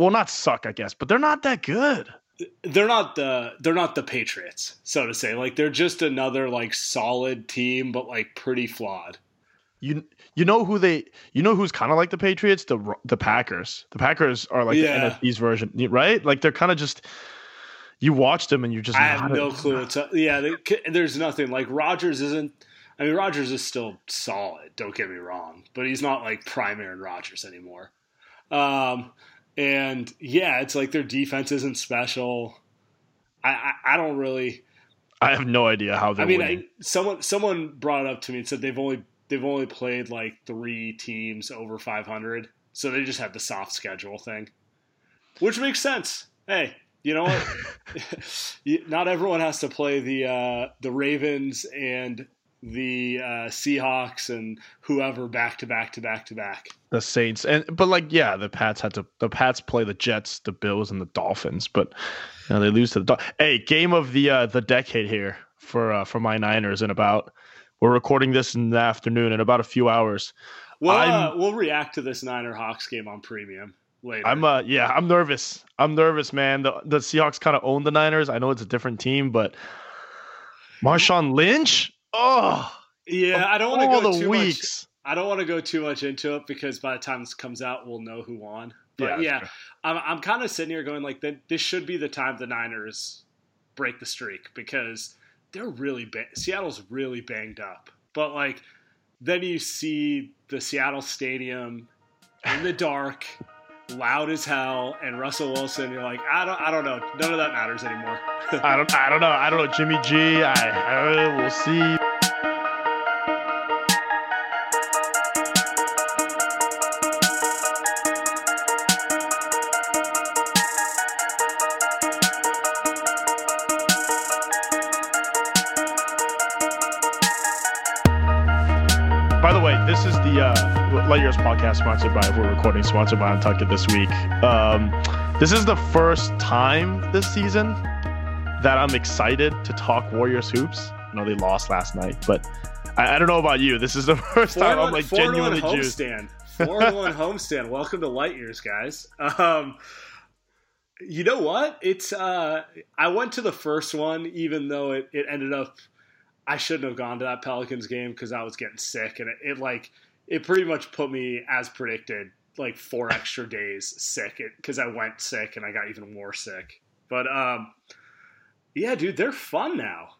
well, not suck, I guess, but they're not that good. They're not the they're not the Patriots, so to say. Like they're just another like solid team, but like pretty flawed. You you know who they you know who's kind of like the Patriots, the the Packers. The Packers are like Yeah. the NFC's version, right? Like they're kind of just you watch them and you're just I have no clue. It's yeah, they, there's nothing like Rodgers isn't. I mean, Rodgers is still solid. Don't get me wrong, but he's not like prime Aaron Rodgers anymore. Um, and yeah, it's like their defense isn't special. I I, I don't really. I have no idea how they're I mean. I, someone someone brought it up to me and said they've only they've only played like three teams over 500, so they just have the soft schedule thing, which makes sense. Hey, you know what? Not everyone has to play the uh, the Ravens and the uh, Seahawks and whoever back to back to back to back. the Saints and but like yeah, the Pats had to the Pats play the Jets, the Bills, and the Dolphins, but you know, they lose to the Dol- hey game of the uh, the decade here for uh, for my Niners in about we're recording this in the afternoon in about a few hours. We'll uh, we'll react to this Niner Hawks game on premium later. I'm uh yeah, I'm nervous. I'm nervous, man. The the Seahawks kind of own the Niners. I know it's a different team, but Marshawn Lynch, oh, yeah, I don't want to go the too much. weeks. I don't want to go too much into it because by the time this comes out, we'll know who won. But that's yeah. I'm, I'm kind of sitting here going like, th- this should be the time the Niners break the streak because they're really ba- Seattle's really banged up. But like, then you see the Seattle stadium in the dark, loud as hell, and Russell Wilson. You're like, I don't, I don't know. None of that matters anymore. I don't I don't know. I don't know. Jimmy G. I, I we'll see. Light Years podcast sponsored by We're Recording, sponsored by Untucked this week. Um, this is the first time this season that I'm excited to talk Warriors hoops. I know they lost last night, but I, I don't know about you. This is the first time I'm like Four one genuinely juiced. homestand. Four to one homestand. Welcome to Light Years, guys. Um, you know what? It's uh, I went to the first one, even though it, it ended up. I shouldn't have gone to that Pelicans game because I was getting sick, and it, it like it pretty much put me as predicted, like four extra days sick because I went sick and I got even more sick. But um, yeah, dude, they're fun now.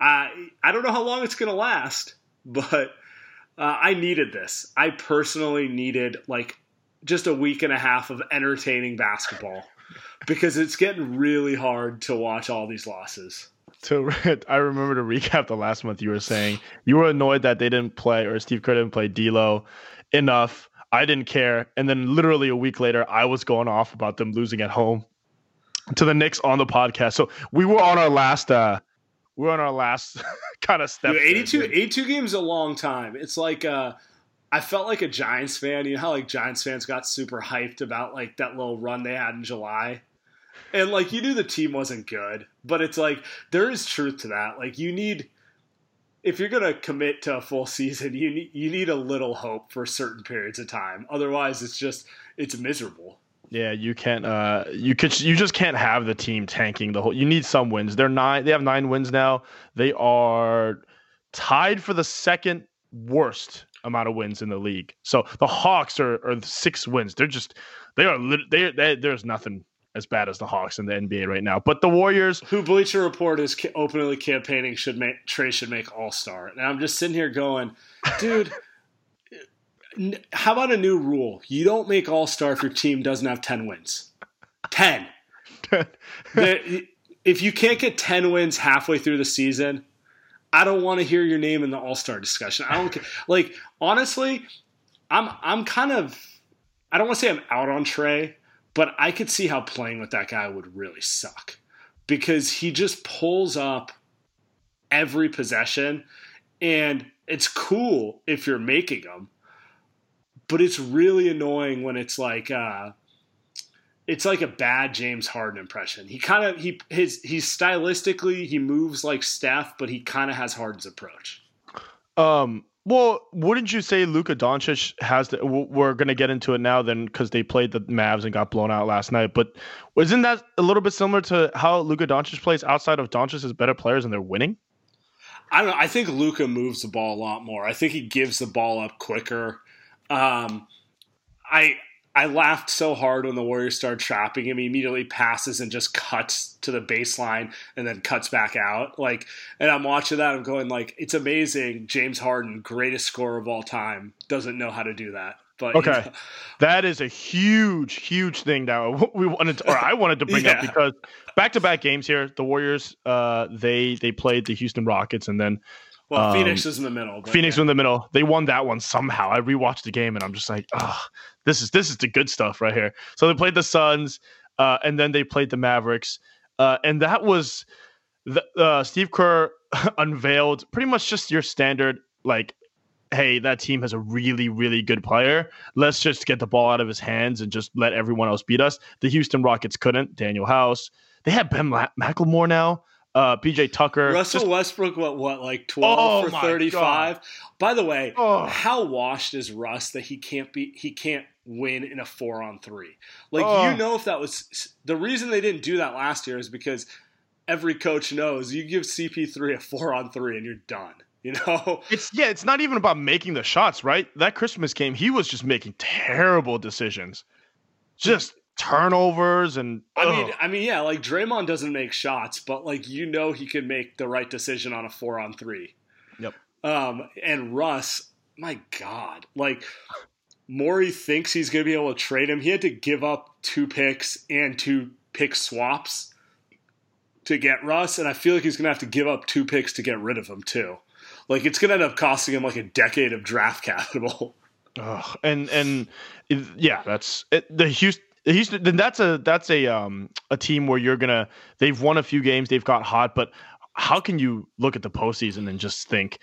I I don't know how long it's gonna last, but uh, I needed this. I personally needed like just a week and a half of entertaining basketball because it's getting really hard to watch all these losses. To I remember to recap the last month you were saying you were annoyed that they didn't play or Steve Kerr didn't play D'Lo enough. I didn't care. And then literally a week later, I was going off about them losing at home to the Knicks on the podcast. So we were on our last uh we we're on our last kind of step. Dude, 82, 82 games a long time. It's like uh I felt like a Giants fan. You know how like Giants fans got super hyped about like that little run they had in July? And like you knew the team wasn't good, but it's like there is truth to that. Like you need if you're gonna commit to a full season, you need you need a little hope for certain periods of time. Otherwise, it's just it's miserable. Yeah, you can't. Uh, you could. You just can't have the team tanking the whole. You need some wins. They're nine. They have nine wins now. They are tied for the second worst amount of wins in the league. So the Hawks are, are six wins. They're just. They are. They, they there's nothing as bad as the Hawks in the NBA right now. But the Warriors, who Bleacher Report is openly campaigning, should make Trae should make All Star. And I'm just sitting here going, dude. how about a new rule? You don't make All Star if your team doesn't have ten wins. Ten. if you can't get ten wins halfway through the season, I don't want to hear your name in the All Star discussion. I don't care. Like honestly, I'm I'm kind of I don't want to say I'm out on Trae but I could see how playing with that guy would really suck because he just pulls up every possession and it's cool if you're making them but it's really annoying when it's like uh, it's like a bad James Harden impression. He kind of he his he's stylistically he moves like Steph, but he kind of has Harden's approach. Um, well, wouldn't you say Luka Doncic has the? We're to get into it now, then, because they played the Mavs and got blown out last night. But isn't that a little bit similar to how Luka Doncic plays outside of Doncic's better players and they're winning? I don't know. I think Luka moves the ball a lot more. I think he gives the ball up quicker. Um, I I laughed so hard when the Warriors started trapping him. He immediately passes and just cuts to the baseline and then cuts back out. Like, and I'm watching that. I'm going like, it's amazing. James Harden, greatest scorer of all time, doesn't know how to do that. But okay, you know. that is a huge, huge thing that we wanted, to, or I wanted to bring yeah. up because back-to-back games here, the Warriors, uh, they they played the Houston Rockets and then well, um, Phoenix is in the middle. Phoenix yeah. in the middle. They won that one somehow. I rewatched the game and I'm just like, oh, this is this is the good stuff right here. So they played the Suns, uh, and then they played the Mavericks, uh, and that was the, uh, Steve Kerr unveiled pretty much just your standard like. Hey, that team has a really, really good player. Let's just get the ball out of his hands and just let everyone else beat us. The Houston Rockets couldn't. Danuel House. They have Ben McLemore now uh, PJ Tucker. Russell just, Westbrook, what, what, like 12 oh for 35? God. By the way, oh. how washed is Russ that he can't be, he can't win in a four on three? Like, oh. you know, if that was the reason they didn't do that last year is because every coach knows you give CP3 a four on three and you're done. You know, it's yeah, it's not even about making the shots, right? That Christmas game, he was just making terrible decisions. Just turnovers and ugh. I mean I mean yeah like Draymond doesn't make shots but like you know he can make the right decision on a 4 on 3. Yep. Um and Russ my god like Morey thinks he's going to be able to trade him. He had to give up two picks and two pick swaps to get Russ and I feel like he's going to have to give up two picks to get rid of him too. Like it's going to end up costing him like a decade of draft capital. Ugh. and and yeah, that's it, the Houston He's then that's a that's a um a team where you're gonna they've won a few games they've got hot but how can you look at the postseason and just think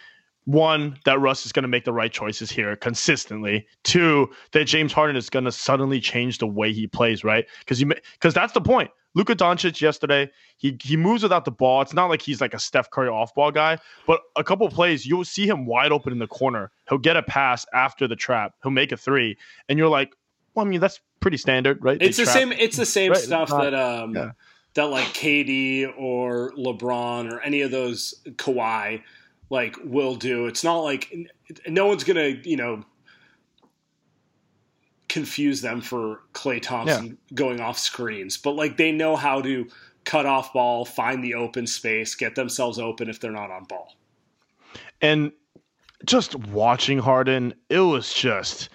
one that Russ is going to make the right choices here consistently. Two that James Harden is going to suddenly change the way he plays, right? Because you because that's the point. Luka Doncic yesterday, he he moves without the ball. It's not like he's like a Steph Curry off ball guy, but a couple plays you'll see him wide open in the corner. He'll get a pass after the trap. He'll make a three, and you're like, well, I mean that's pretty standard, right? It's they the trap. same. It's the same right, stuff not, that um yeah. that like KD or LeBron or any of those Kawhi like will do. It's not like no one's gonna you know confuse them for Klay Thompson yeah. going off screens, but like they know how to cut off ball, find the open space, get themselves open if they're not on ball. And just watching Harden, it was just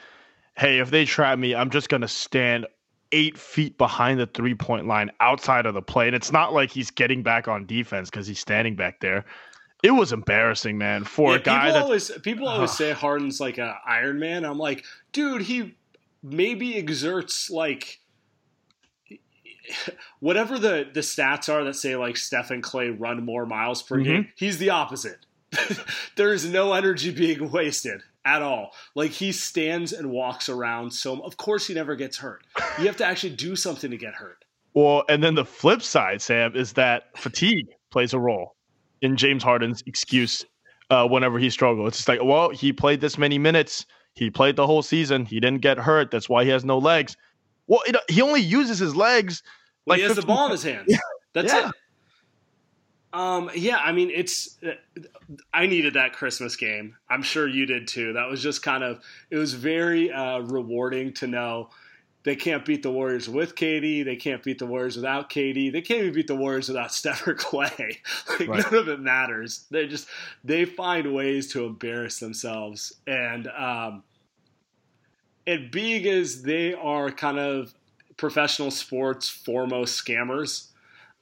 hey, if they trap me, I'm just going to stand eight feet behind the three point line outside of the play. And it's not like he's getting back on defense because he's standing back there. It was embarrassing, man, for yeah, a guy people that always people always uh, say Harden's like an Iron Man. I'm like, dude, he maybe exerts like whatever the the stats are that say like Steph and Klay run more miles per Mhm. game. He's the opposite. there is no energy being wasted at all. Like he stands and walks around. So of course he never gets hurt. You have to actually do something to get hurt. Well, and then the flip side, Saam, is that fatigue plays a role in James Harden's excuse uh, whenever he struggles. It's just like, well, he played this many minutes. He played the whole season. He didn't get hurt. That's why he has no legs. Well, it, he only uses his legs. Like he has the ball in his hands. That's Yeah. it. Um, yeah, I mean, it's. I needed that Christmas game. I'm sure you did too. That was just kind of. It was very uh, rewarding to know they can't beat the Warriors with KD. They can't beat the Warriors without KD. They can't even beat the Warriors without Steph or Klay. Like Right. none of it matters. They just they find ways to embarrass themselves, and um, and being as they are kind of professional sports foremost scammers.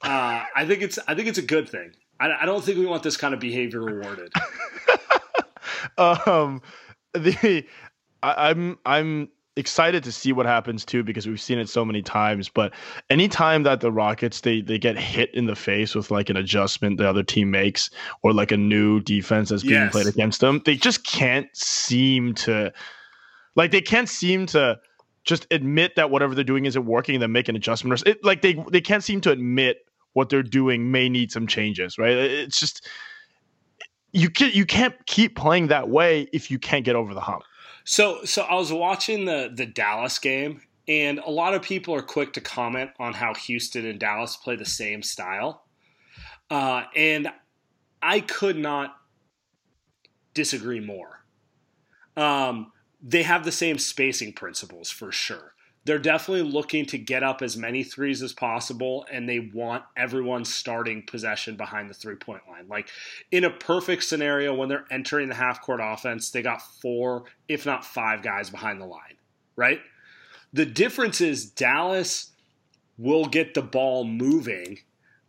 Uh, I think it's I think it's a good thing. I, I don't think we want this kind of behavior rewarded. um, the I, I'm I'm excited to see what happens too because we've seen it so many times. But anytime that the Rockets they they get hit in the face with like an adjustment the other team makes or like a new defense that's being Yes. played against them, they just can't seem to like they can't seem to just admit that whatever they're doing isn't working and then make an adjustment. Or, it, like they they can't seem to admit what they're doing may need some changes. Right? It's just you can you can't keep playing that way if you can't get over the hump. So so I was watching the the Dallas game, and a lot of people are quick to comment on how Houston and Dallas play the same style, uh, and I could not disagree more. Um, they have the same spacing principles for sure. They're definitely looking to get up as many threes as possible, and they want everyone starting possession behind the three point line. Like in a perfect scenario, when they're entering the half court offense, they got four, if not five guys behind the line, right? The difference is Dallas will get the ball moving.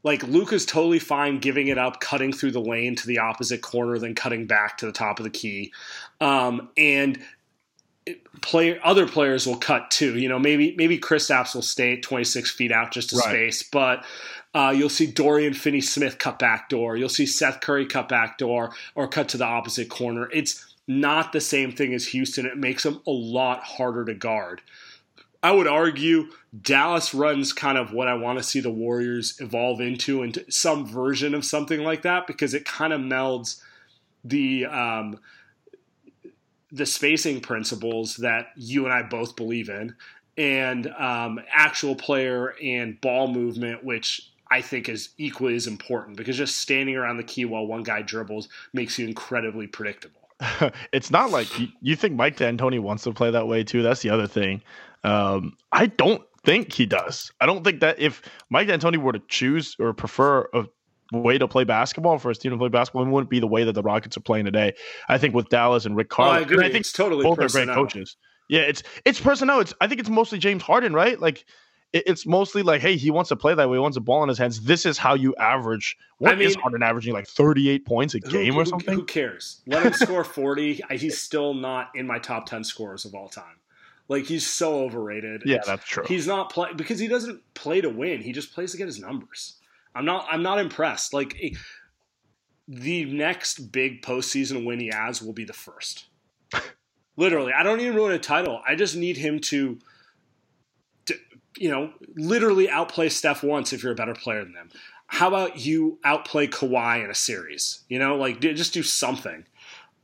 Like Luka's totally fine giving it up, cutting through the lane to the opposite corner, then cutting back to the top of the key. Um, and player other players will cut too. You know, maybe maybe Kristaps will stay at 26 feet out just to Right. space, but uh, you'll see Dorian Finney Smith cut back door. You'll see Seth Curry cut back door or cut to the opposite corner. It's not the same thing as Houston. It makes them a lot harder to guard. I would argue Dallas runs kind of what I want to see the Warriors evolve into, into some version of something like that, because it kind of melds the um, the spacing principles that you and I both believe in, and um, actual player and ball movement, which I think is equally as important because just standing around the key while one guy dribbles makes you incredibly predictable. it's not like you, you think Mike D'Antoni wants to play that way too. That's the other thing. Um, I don't think he does. I don't think that if Mike D'Antoni were to choose or prefer a way to play basketball for his team to play basketball, it wouldn't be the way that the Rockets are playing today. I think with Dallas and Rick Oh, I agree. I think it's totally both personnel. are great coaches. Yeah, it's it's personnel. It's I think it's mostly James Harden, right? Like it, it's mostly like, hey, he wants to play that way. He wants a ball in his hands. This is how you average. What is mean- Harden averaging? Like thirty eight points a Who- game who, or something? Who cares? Let him score 40. He's still not in my top 10 scorers of all time. Like, he's so overrated. yeah, that's true. He's not play because he doesn't play to win. He just plays to get his numbers. I'm not. I'm not impressed. Like eh, the next big postseason win he has will be the first. Literally, I don't even win a title. I just need him to, to, you know, literally outplay Steph once if you're a better player than them. How about you outplay Kawhi in a series? You know, like just do something.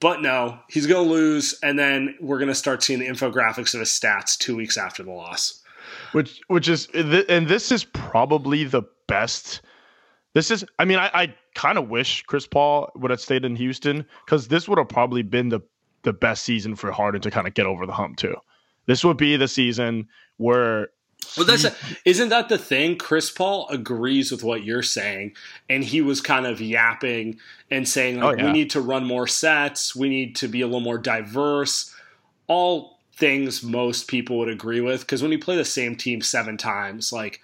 But no, he's going to lose, and then we're going to start seeing the infographics of his stats two weeks after the loss. which which is and this is probably the best this is i mean i, I kind of wish chris paul would have stayed in houston because this would have probably been the the best season for harden to kind of get over the hump too this would be the season where Well, that's isn't that the thing? Chris Paul agrees with what you're saying, and he was kind of yapping and saying like, Oh, yeah. we need to run more sets, we need to be a little more diverse. All things most people would agree with because when you play the same team seven times, like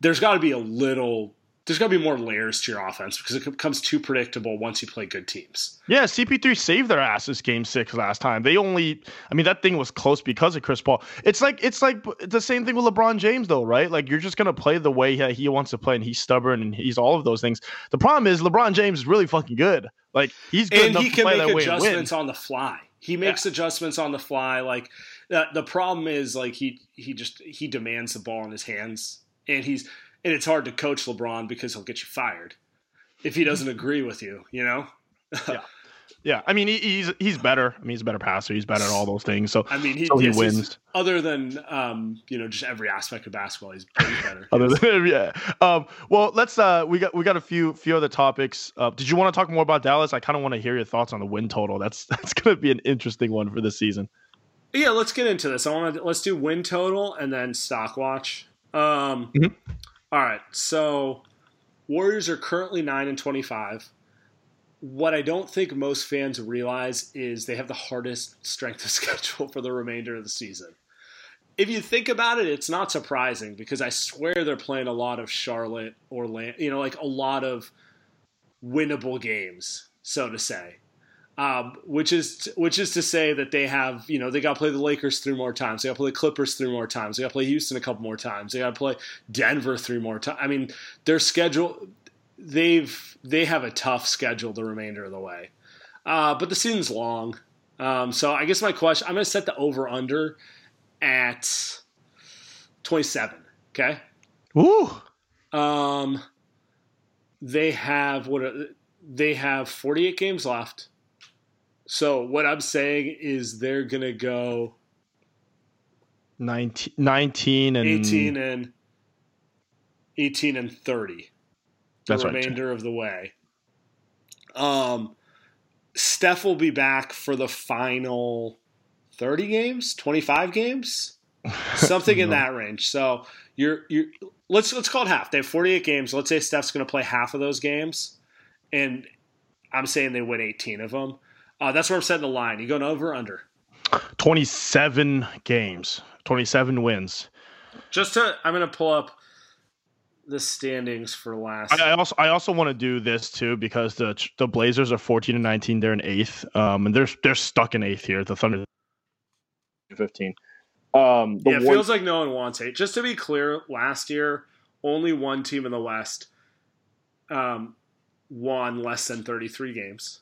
there's got to be a little there's got to be more layers to your offense because it becomes too predictable once you play good teams. Yeah, CP3 saved their asses game six last time. They only, I mean, that thing was close because of Chris Paul. It's like it's like the same thing with LeBron James, though, right? Like you're just gonna play the way he wants to play, and he's stubborn and he's all of those things. The problem is LeBron James is really fucking good. Like he's good and he can make adjustments on the fly. He makes yeah. adjustments on the fly. Like uh, the problem is like he he just he demands the ball in his hands, and he's and it's hard to coach LeBron because he'll get you fired if he doesn't agree with you. You know. yeah. Yeah, I mean he, he's he's better. I mean he's a better passer. He's better at all those things. So I mean he, so he yes, wins. Other than um, you know just every aspect of basketball, he's, better. other than yeah. Um, well, let's uh we got we got a few few other topics. Uh, did you want to talk more about Dallas? I kind of want to hear your thoughts on the win total. That's that's going to be an interesting one for this season. Yeah, let's get into this. I want to let's do win total and then stock watch. Um, mm-hmm. All right, so Warriors are currently nine and twenty-five. What I don't think most fans realize is they have the hardest strength of schedule for the remainder of the season. If you think about it, it's not surprising because I swear they're playing a lot of Charlotte or you know, like a lot of winnable games, so to say. Um, which is which is to say that they have you know they got to play the Lakers three more times, they got to play the Clippers three more times, they got to play Houston a couple more times, they got to play Denver three more times. I mean, their schedule they've they have a tough schedule the remainder of the way, uh, but the season's long. Um, so I guess my question I'm going to set the over under at 27. Okay. Ooh. Um, they have what they have 48 games left. So what I'm saying is they're gonna go 19, 19 and 18 and 18 and 30 the That's remainder right. of the way. Um, Steph will be back for the final 30 games, 25 games, something no. in that range. So you're you're let's let's call it half. They have 48 games. Let's say Steph's going to play half of those games, and I'm saying they win 18 of them. Uh, that's where I'm setting the line. You going over or under? 27 games, 27 wins. Just to, I'm going to pull up the standings for last. I, I also I also want to do this too because the the Blazers are 14 and 19. They're in eighth, um, and they're they're stuck in eighth here. The Thunder 15. Um, yeah, it feels like no one wants eight. Just to be clear, last year only one team in the West um, won less than 33 games.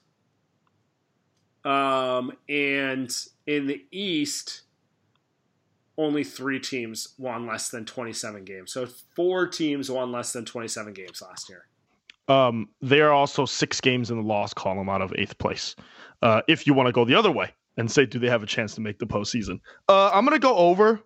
Um, and in the East, only three teams won less than 27 games. So four teams won less than 27 games last year. Um, they are also six games in the loss column out of eighth place. Uh, if you want to go the other way and say, do they have a chance to make the postseason? Uh, I'm going to go over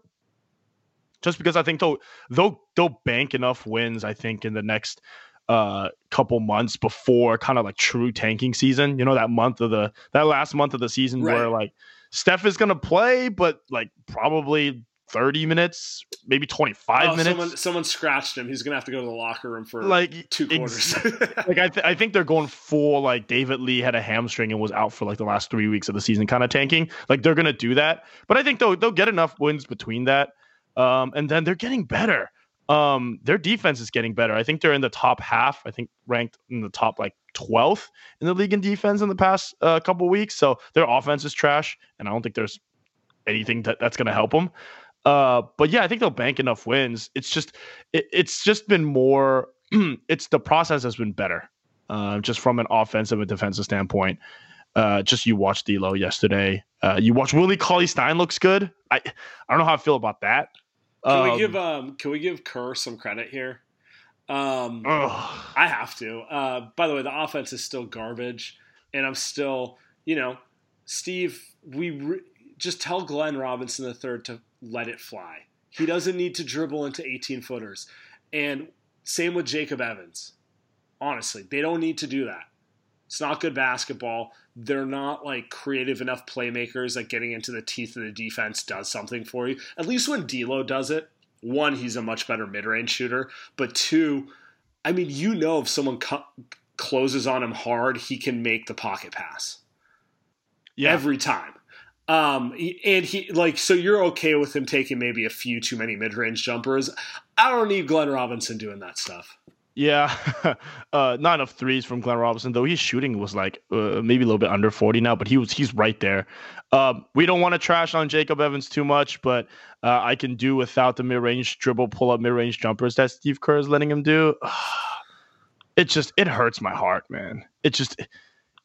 just because I think they'll, they'll, they'll bank enough wins, I think, in the next uh couple months before kind of like true tanking season. You know, that month of the that last month of the season right. where like Steph is gonna play, but like probably 30 minutes, maybe 25 oh, minutes. Someone, someone scratched him. He's gonna have to go to the locker room for like two quarters. Like I, th- I think they're going full like David Lee had a hamstring and was out for like the last three weeks of the season, kind of tanking. Like they're gonna do that, but I think they'll they'll get enough wins between that, um, and then they're getting better um, their defense is getting better. I think they're in the top half. I think ranked in the top like 12th in the league in defense in the past uh, couple weeks. So their offense is trash, and I don't think there's anything that, that's going to help them. Uh, but yeah, I think they'll bank enough wins. It's just it, it's just been more. it's the process has been better, uh, just from an offensive and defensive standpoint. Uh, just you watched D'Lo yesterday. Uh, you watch Willie Cauley Stein looks good. I I don't know how I feel about that. Can um, we give um can we give Kerr some credit here? Um ugh. I have to. Uh by the way, the offense is still garbage and I'm still, you know, Steve, we re- just tell Glenn Robinson III to let it fly. He doesn't need to dribble into 18 footers. And same with Jacob Evans. Honestly, they don't need to do that. It's not good basketball. They're not like creative enough playmakers that getting into the teeth of the defense does something for you. At least when D'Lo does it, one, he's a much better mid-range shooter, but two, I mean, you know, if someone cu- closes on him hard, he can make the pocket pass. Yeah. Every time. Um, and he like so you're okay with him taking maybe a few too many mid-range jumpers. I don't need Glenn Robinson doing that stuff. Yeah, uh, not enough threes from Glenn Robinson though. His shooting was like uh, maybe a little bit under forty now, but he was he's right there. Um, we don't want to trash on Jacob Evans too much, but uh, I can do without the mid range dribble, pull up mid range jumpers that Steve Kerr is letting him do. It just it hurts my heart, man. It just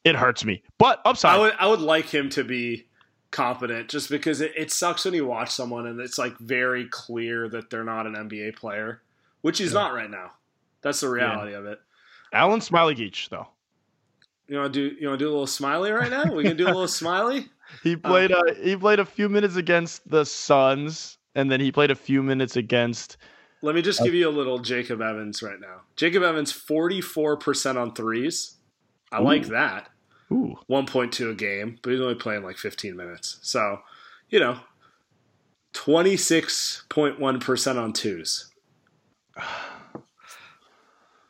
it hurts me. But upside, I would I would like him to be competent, just because it, it sucks when you watch someone and it's like very clear that they're not an NBA player, which he's yeah. not right now. That's the reality yeah. of it. Alan Smiley Geach, though. You want to do you want to do a little smiley right now? We can do a little smiley. He played uh, he played a few minutes against the Suns, and then he played a few minutes against. Let me just give you a little Jacob Evans right now. Jacob Evans, forty four percent on threes. I Ooh. like that. Ooh, one point two a game, but he's only playing like fifteen minutes. So, you know, twenty six point one percent on twos.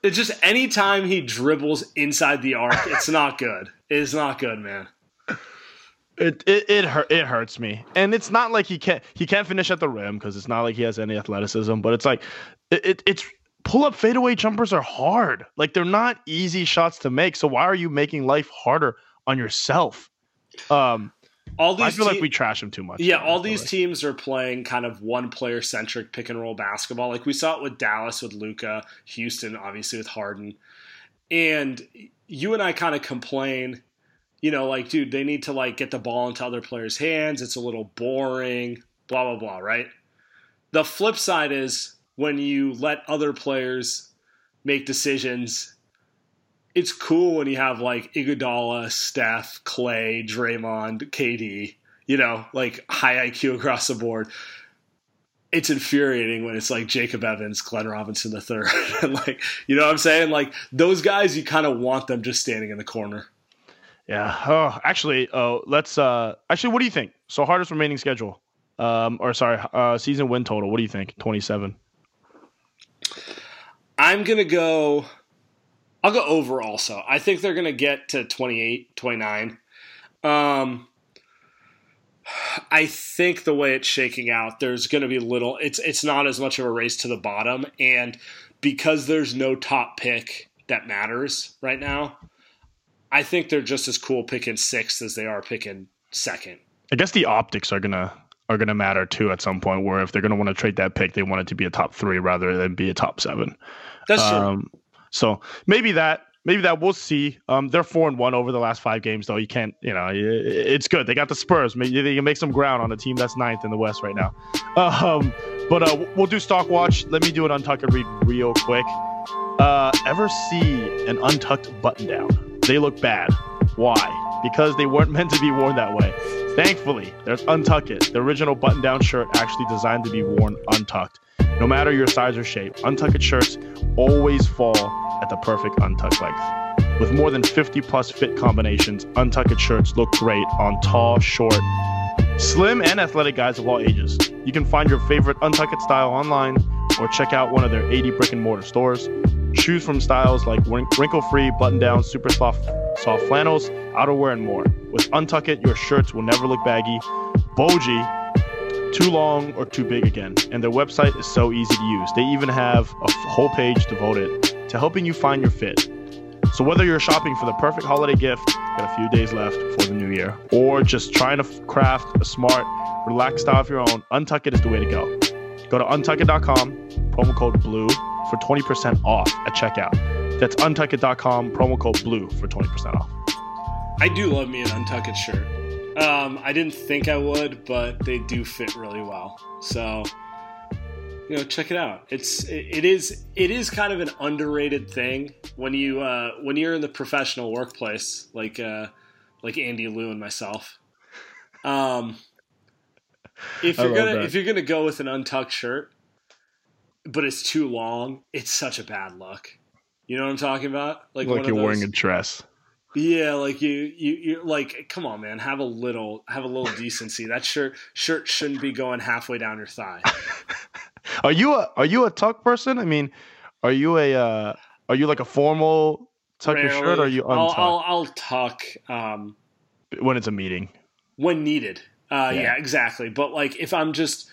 It's just anytime he dribbles inside the arc, it's not good. It's not good, man. It it it, hurt, it hurts me, and it's not like he can't he can't finish at the rim because it's not like he has any athleticism. But it's like it, it it's pull up fadeaway jumpers are hard. Like they're not easy shots to make. So why are you making life harder on yourself? Um, all these I feel te- like we trash him too much. Yeah, all these teams are playing kind of one player centric pick and roll basketball. Like we saw it with Dallas with Luka, Houston obviously with Harden. And you and I kind of complain, you know, like dude, they need to like get the ball into other players' hands. It's a little boring, blah blah blah, right? The flip side is when you let other players make decisions it's cool when you have like Iguodala, Steph, Klay, Draymond, KD, you know, like high IQ across the board. It's infuriating when it's like Jacob Evans, Glenn Robinson the third, and like you know what I'm saying. Like those guys, you kind of want them just standing in the corner. Yeah. Oh, actually, oh, let's. uh Actually, what do you think? So hardest remaining schedule, um, or sorry, uh season win total. What do you think? Twenty seven. I'm gonna go. I'll go over also. I think they're going to get to 28, 29. Um, I think the way it's shaking out, there's going to be little. It's it's not as much of a race to the bottom, and because there's no top pick that matters right now, I think they're just as cool picking sixth as they are picking second. I guess the optics are gonna are gonna matter too at some point. Where if they're gonna want to trade that pick, they want it to be a top three rather than be a top seven. That's um, true. So maybe that maybe that we'll see. Um, they're four and one over the last five games, though. You can't, you know, it's good. They got the Spurs. Maybe they can make some ground on a team that's ninth in the West right now. Um, but uh, we'll do stock watch. Let me do an untucked read real quick. Uh, ever see an untucked button down? They look bad. Why? Because they weren't meant to be worn that way. Thankfully, there's Untuck It, the original button down shirt actually designed to be worn untucked. No matter your size or shape, untucked shirts always fall at the perfect untucked length. With more than 50 plus fit combinations, untucked shirts look great on tall, short, slim, and athletic guys of all ages. You can find your favorite untucked style online or check out one of their 80 brick and mortar stores. Choose from styles like wrinkle free, button down, super soft, soft flannels, outerwear, and more. With Untuck your shirts will never look baggy, bulgy, too long or too big again. And their website is so easy to use. They even have a whole page devoted to helping you find your fit. So whether you're shopping for the perfect holiday gift, got a few days left for the new year, or just trying to craft a smart, relaxed style of your own, Untuck It is the way to go. Go to untuckit.com, promo code BLUE for 20% off at checkout. That's untuckit.com, promo code BLUE for 20% off. I do love me an Untuckit shirt. Um, I didn't think I would, but they do fit really well. So, you know, check it out. It's it, it is it is kind of an underrated thing when you uh, when you're in the professional workplace, like uh, like Andy Liu and myself. Um, if you're gonna that. if you're gonna go with an untucked shirt, but it's too long, it's such a bad look. You know what I'm talking about? Like, like you're wearing a dress. Yeah, like you, you, you, like, come on, man, have a little, have a little decency. That shirt, shirt shouldn't be going halfway down your thigh. are you a, are you a tuck person? I mean, are you a, uh, are you like a formal tuck Rarely. your shirt? Or are you untuck? I'll, I'll, I'll tuck um, when it's a meeting, when needed. Uh, yeah. yeah, exactly. But like, if I'm just,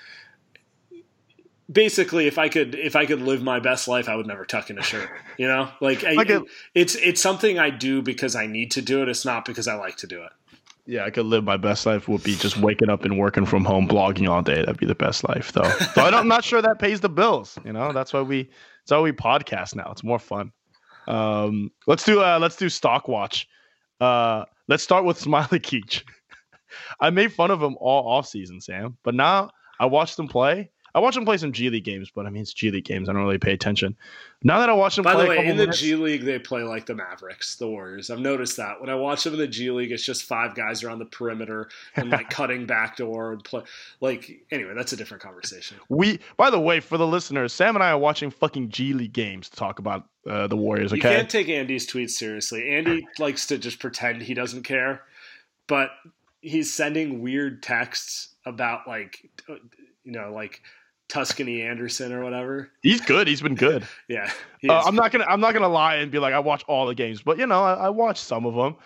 basically if i could if i could live my best life i would never tuck in a shirt you know like I, Like a- it's it's something i do because i need to do it it's not because i like to do it Yeah, I could live my best life would be just waking up and working from home, blogging all day. That'd be the best life, though. So I don't, I'm not sure that pays the bills. You know, that's why we that's why we podcast now. It's more fun. Um, let's do uh, let's do stock watch. Uh, let's start with Smailagic. I made fun of him all off season, Saam, but now I watched him play. I watch him play some G League games, but I mean it's G League games. I don't really pay attention. Now that I watch him by play, the way in the minutes- g league they play like the mavericks the warriors i've noticed that when i watch them in the g league it's just five guys around the perimeter and like cutting backdoor and play like anyway that's a different conversation We, by the way, for the listeners, Saam and I are watching fucking G League games to talk about uh, the Warriors. You can't take Andy's tweets seriously. Andy likes to just pretend he doesn't care, but he's sending weird texts about like you know like Tuscany Anderson or whatever. he's good. He's been good. Yeah, Uh. I'm not gonna, I'm not gonna lie and be like I watch all the games, but you know, I, I watch some of them.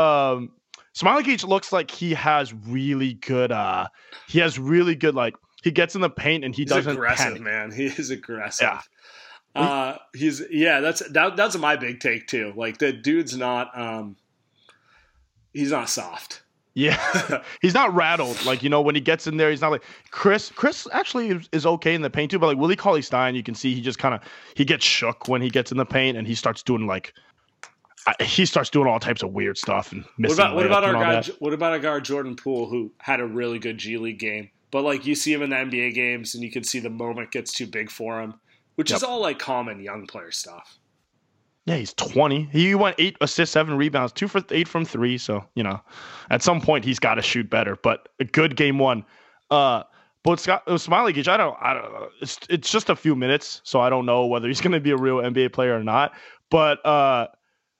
Um, Smailagic looks like he has really good. Uh, he has really good like he gets in the paint and he He's doesn't aggressive, panic. man. He is aggressive. Yeah. Uh, he's yeah. That's that, that's my big take too. Like the dude's not um, he's not soft. Yeah, he's not rattled. Like you know, when he gets in there, he's not like Chris. Chris actually is, is okay in the paint too, but like Willie Cauley Stein, you can see he just kind of he gets shook when he gets in the paint and he starts doing like I- he starts doing all types of weird stuff and What missing. about what about our guy? that. What about our guy Jordan Poole who had a really good G League game, but like you see him in the NBA games and you can see the moment gets too big for him, which is all like common young player stuff. Yeah, he's 20. He went eight assists, seven rebounds, two for eight from three. So, you know, at some point he's got to shoot better, but a good game one. Uh, but Scott, uh, Smailagic, I don't, I don't know. It's, it's just a few minutes. So I don't know whether he's going to be a real NBA player or not. But, uh,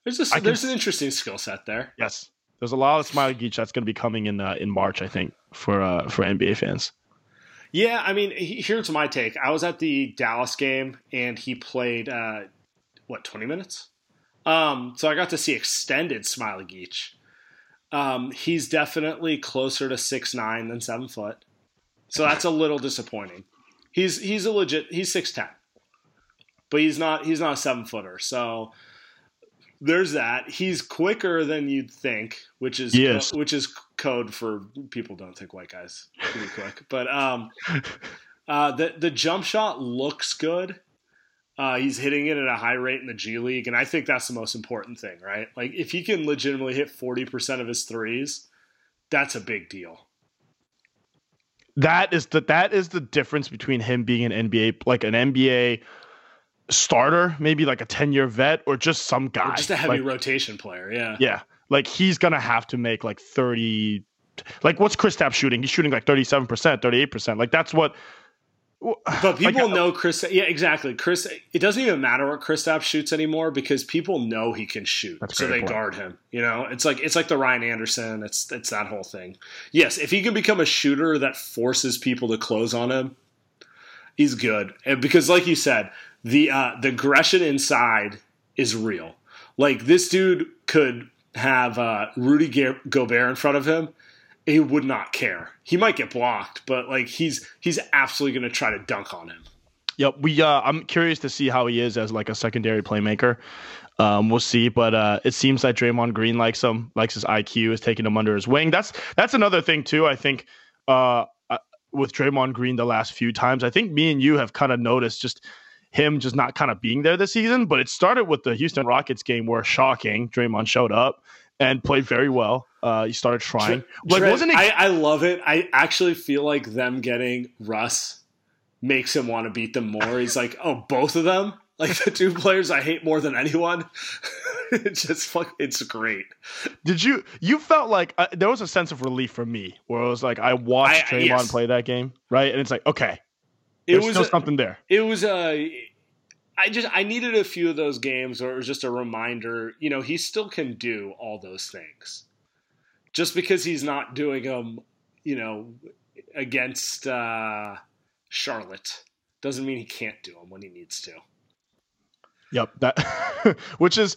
There's a, I can there's an interesting skill set there. yes, there's a lot of Smailagic that's going to be coming in, uh, in March, I think, for, uh, for NBA fans. Yeah, I mean, here's my take. I was at the Dallas game and he played uh, what 20 minutes. Um, so I got to see extended Smailagic. Um, he's definitely closer to six nine than seven foot, so that's a little disappointing. He's he's a legit he's six ten, but he's not he's not a seven footer. So there's that. He's quicker than you'd think, which is Yes. which is code for people don't think white guys can be quick. But um, uh, the the jump shot looks good. Uh, he's hitting it at a high rate in the G League, and I think that's the most important thing, right? Like if he can legitimately hit forty percent of his threes, that's a big deal. that is the that is the difference between him being an NBA like an NBA starter, maybe like a 10-year vet or just some guy. Or just a heavy Like, rotation player, yeah. yeah. Like he's going to have to make like 30 like what's Chris Kristaps shooting? He's shooting like 37%, 38%. Like that's what But people Like, know Chris. Yeah, exactly. Chris. It doesn't even matter what Kristaps shoots anymore because people know he can shoot, so they point. guard him. You know, it's like it's like the Ryan Anderson. It's it's that whole thing. Yes, if he can become a shooter that forces people to close on him, he's good. And because, like you said, the uh, the aggression inside is real. Like this dude could have uh, Rudy Gobert in front of him. He would not care. He might get blocked, but like he's he's absolutely going to try to dunk on him. Yep, we. Uh, I'm curious to see how he is as like a secondary playmaker. Um, we'll see, but uh, it seems that Draymond Green likes him, likes his IQ, is taking him under his wing. That's that's another thing too. I think uh, uh, with Draymond Green the last few times, I think me and you have kind of noticed just him just not kind of being there this season. But it started with the Houston Rockets game where shocking Draymond showed up and played very well. Uh, he started trying. Like Trent, wasn't it? I, I love it. I actually feel like them getting Russ makes him want to beat them more. He's like, oh, both of them, like the two players I hate more than anyone. it's just fuck. It's great. Did you you felt like uh, there was a sense of relief for me where it was like I watched I- Draymond yes. play that game, right? And it's like, okay, It there's was still a- something there. it was a I just I needed a few of those games or it was just a reminder, you know, he still can do all those things. Just because he's not doing them, you know, against uh Charlotte doesn't mean he can't do them when he needs to. Yep, that which is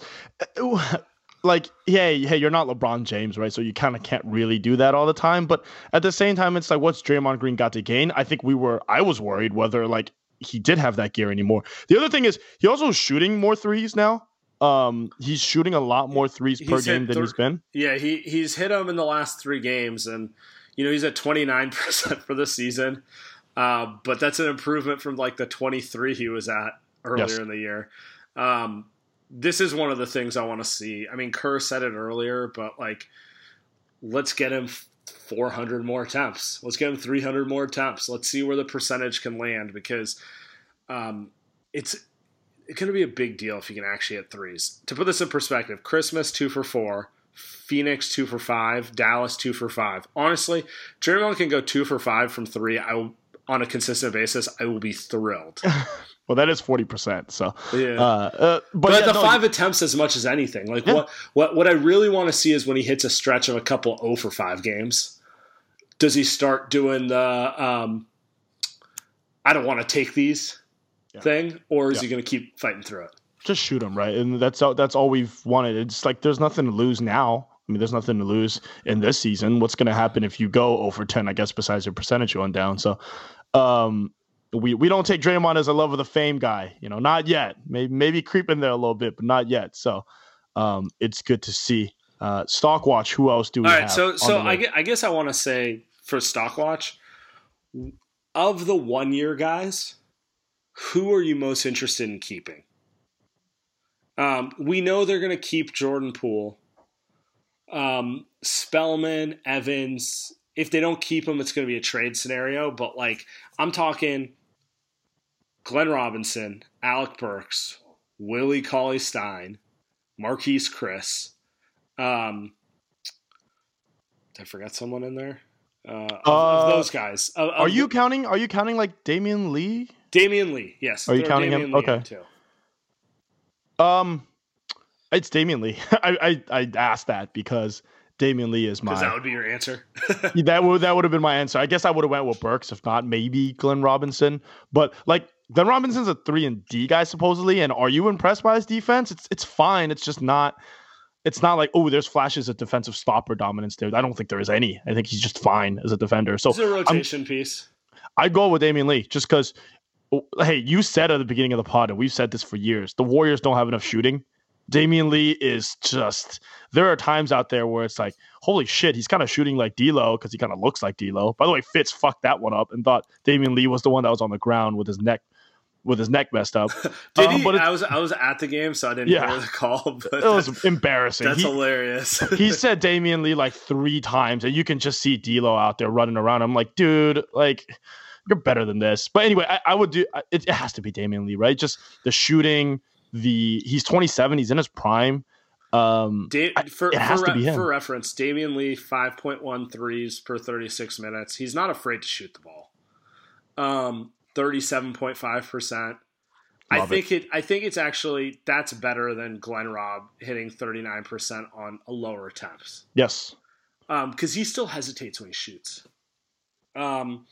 like, hey, hey, you're not LeBron James, right? So you kind of can't really do that all the time. But at the same time, it's like, what's Draymond Green got to gain? I think we were, I was worried whether like he did have that gear anymore. The other thing is he also is shooting more threes now. Um, he's shooting a lot more threes per He's hit game than th- he's been. Yeah, he he's hit them in the last three games, and you know he's at twenty nine percent for the season. Uh, but that's an improvement from like the twenty three he was at earlier Yes. in the year. Um, this is one of the things I want to see. I mean, Kerr said it earlier, but like, let's get him four hundred more attempts. Let's get him three hundred more attempts. Let's see where the percentage can land because um, it's it's going to be a big deal if you can actually hit threes. To put this in perspective, Christmas two for four, Phoenix two for five, Dallas two for five. Honestly, Draymond can go two for five from three. I will, on a consistent basis, I will be thrilled. Well, that is forty percent. So, Yeah. uh, uh, but, But yeah, the no, five attempts as much as anything. Like Yeah. what what what I really want to see is when he hits a stretch of a couple 0 for five games. Does he start doing the um, I don't want to take these thing, or is Yeah. he going to keep fighting through it? just shoot him right, and that's all. That's all we've wanted. It's like there's nothing to lose now. I mean, there's nothing to lose in this season. What's going to happen if you go over ten? I guess besides your percentage going down. So, um, we we don't take Draymond as a love of the fame guy. You know, not yet. Maybe maybe creeping there a little bit, but not yet. So, um, it's good to see. Uh, stock watch. Who else do we All have? right, so so I guess, I guess I want to say for Stockwatch, of the one year guys, who are you most interested in keeping? Um, we know they're going to keep Jordan Poole, um, Spellman, Evans. If they don't keep him, it's going to be a trade scenario. But like, I'm talking Glenn Robinson, Alec Burks, Willie Cauley Stein, Marquese Chriss. Um, did I forget someone in there? Uh, of, of Uh, those guys. Of- of are you counting? Are you counting like Damion Lee? Damion Lee? Yes. Are you counting him? Lee Okay. too. Um, it's Damion Lee. I, I I asked that because Damion Lee is my that would be your answer. that would that would have been my answer. I guess I would have went with Burks if not maybe Glenn Robinson. But like Glenn Robinson's a three and D guy supposedly. And are you impressed by his defense? It's it's fine. It's just not. It's not like oh, there's flashes of defensive stopper dominance there. I don't think there is any. I think he's just fine as a defender. So it's a rotation piece. I go with Damion Lee just because. Oh, hey, you said at the beginning of the pod, and we've said this for years. The Warriors don't have enough shooting. Damion Lee is just. There are times out there where it's like, holy shit, he's kind of shooting like D'Lo because he kind of looks like D'Lo. By the way, Fitz fucked that one up and thought Damion Lee was the one that was on the ground with his neck, with his neck messed up. Did Um, he? but I was I was at the game, so I didn't Yeah. hear the call. But it was embarrassing. that's He- hilarious. he said Damion Lee like three times, and you can just see D'Lo out there running around. I'm like, dude, like you're better than this. But anyway, I, I would do. It, it has to be Damion Lee, right? Just the shooting. The he's 27. He's in his prime. Um, Da- I- for, it has for, to be him. for reference, Damion Lee 5.1 threes per 36 minutes. He's not afraid to shoot the ball. Um, 37.5%. I think it. I think it's actually that's better than Glenn Robb hitting 39% on a lower attempts. yes, because he still hesitates when he shoots. Um,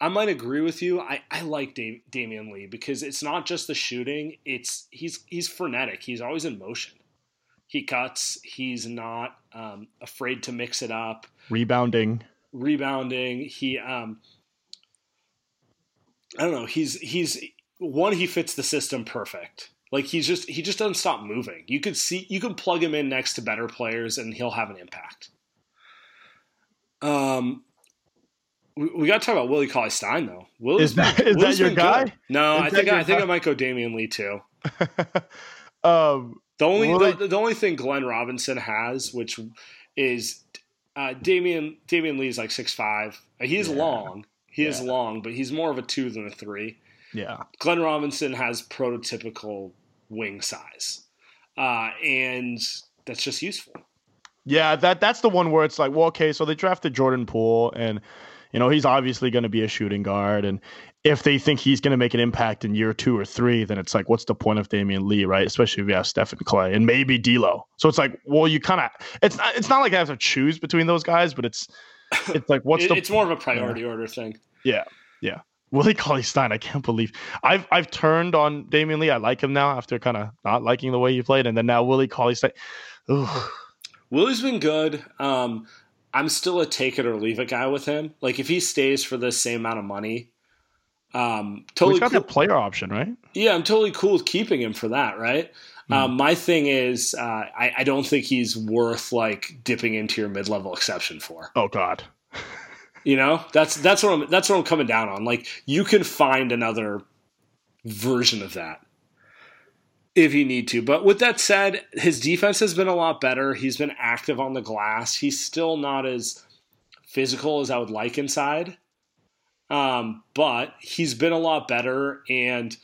I might agree with you. I, I like Dam- Damion Lee because it's not just the shooting; it's he's he's frenetic. He's always in motion. He cuts. He's not um, afraid to mix it up. rebounding. Rebounding. He um, I don't know. He's he's one. He fits the system perfect. Like he's just he just doesn't stop moving. You could see you can plug him in next to better players and he'll have an impact. Um, we, we got to talk about Willie Cauley Stein though. Willie's Is that- been- is that your guy? good. No, Is I think your I think? I might go Damion Lee too. um, The only Willie- the, the only thing Glenn Robinson has, which is uh, Damian Damion Lee is like six five. He's Yeah. long. He is long, but he's more of a two than a three. yeah, Glenn Robinson has prototypical wing size, uh, and that's just useful. yeah. That that's the one where it's like, well, okay, so they drafted Jordan Poole, and you know he's obviously going to be a shooting guard, and if they think he's going to make an impact in year two or three, then it's like, what's the point of Damion Lee, right? Especially if you have Stephen Klay and maybe D'Lo. So it's like, well, you kind of it's not it's not like I have to choose between those guys, but it's it's like, what's It- the it's more of a priority order thing. Yeah, yeah. Willie Cauley Stein, I can't believe I've I've turned on Damion Lee. I like him now after kind of not liking the way he played, and then now Willie Cauley Stein. Willie's been good. Um, I'm still a take it or leave it guy with him. Like if he stays for the same amount of money, Um, He's totally got cool. that player option, right? Yeah, I'm totally cool with keeping him for that, right? Hmm. Um, my thing is, uh, I, I don't think he's worth like dipping into your mid-level exception for. Oh God. You know, that's that's what I'm that's what I'm coming down on. Like, you can find another version of that if you need to. But with that said, his defense has been a lot better. He's been active on the glass. He's still not as physical as I would like inside. Um, but he's been a lot better and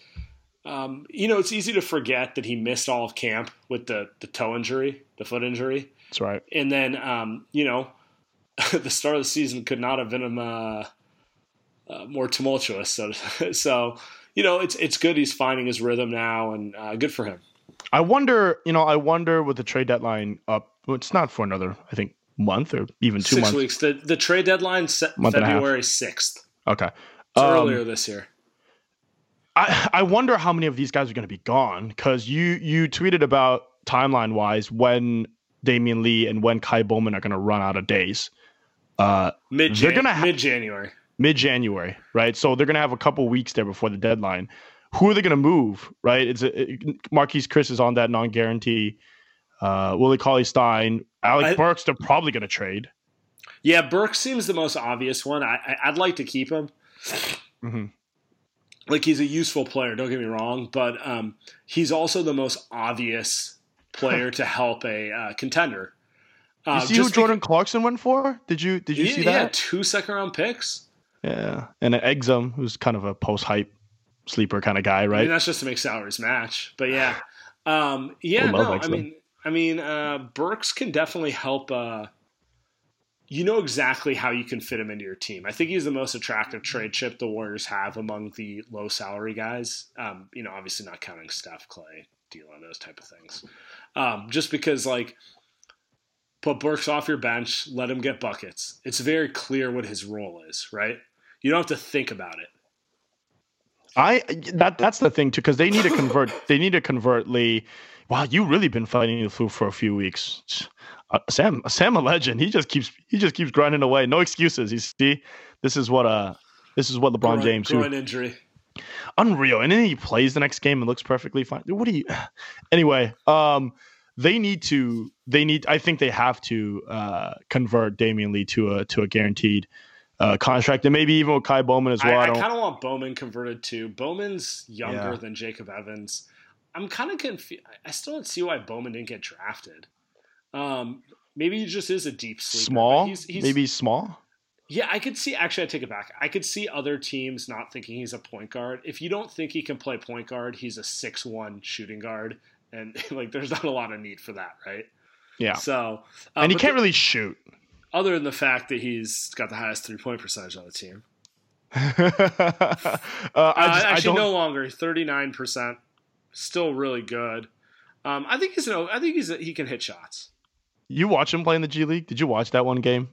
um, you know, it's easy to forget that he missed all of camp with the, the toe injury, the foot injury. That's right. And then, um, you know, the start of the season could not have been uh, uh, more tumultuous. So, so, you know, it's it's good he's finding his rhythm now, and uh, good for him. I wonder, you know, I wonder with the trade deadline up. Well, it's not for another, I think, month or even two Six months. weeks. The the trade deadline set Month and a half. February sixth. Okay. So Um, earlier this year. I, I wonder how many of these guys are going to be gone because you you tweeted about timeline wise when Damion Lee and when Ky Bowman are going to run out of days. Uh, Mid they're gonna ha- mid January. mid January, right? So they're going to have a couple weeks there before the deadline. Who are they going to move, right? It's a, it, Marquese Chriss is on that non guarantee. Uh, Willie Cauley Stein, Alec I- Burks, they're probably going to trade. Yeah, Burks seems the most obvious one. I, I I'd like to keep him. Mhm. Like he's a useful player. Don't get me wrong, but um, he's also the most obvious player to help a uh, contender. You Uh, see who Jordan Clarkson went for? Did you did you beca- see yeah, that? two second round picks. Yeah, and an Exum, who's kind of a post hype sleeper kind of guy, I right? mean, that's just to make salaries match. But yeah, um, yeah, I no, I mean, I mean, uh, Burks can definitely help. Uh, you know exactly how you can fit him into your team. I think he's the most attractive trade chip the Warriors have among the low salary guys. Um, you know, obviously not counting Steph, Klay, D'Lo, those type of things. Um, just because, like, put Burks off your bench, let him get buckets. It's very clear what his role is, right? You don't have to think about it. I that that's the thing too, because they need to convert. they need to convert Lee. Wow, you really been fighting the flu for a few weeks. Uh, Saam, Saam, a legend. He just keeps he just keeps grinding away. No excuses. You see, this is what uh this is what LeBron Groin- James who injury. unreal. And then he plays the next game and looks perfectly fine. What do you? Anyway, um, they need to. They need. I think they have to uh, convert Damion Lee to a to a guaranteed uh, contract, and maybe even with Ky Bowman as well. I, I, I kind of want Bowman converted too. Bowman's younger Yeah. than Jacob Evans. I'm kind of confused. I still don't see why Bowman didn't get drafted. Um, maybe he just is a deep sleeper. small, He's, he's, maybe small. Yeah, I could see. Actually, I take it back. I could see other teams not thinking he's a point guard. If you don't think he can play point guard, he's a six one shooting guard, and like there's not a lot of need for that, right? Yeah, So, uh, and he can't the- really shoot. other than the fact that he's got the highest three point percentage on the team. uh, I, Uh, just, I actually, no longer. Thirty nine percent, still really good. Um, I think he's an, I think he's a, he can hit shots. You watch him play in the G League? Did you watch that one game?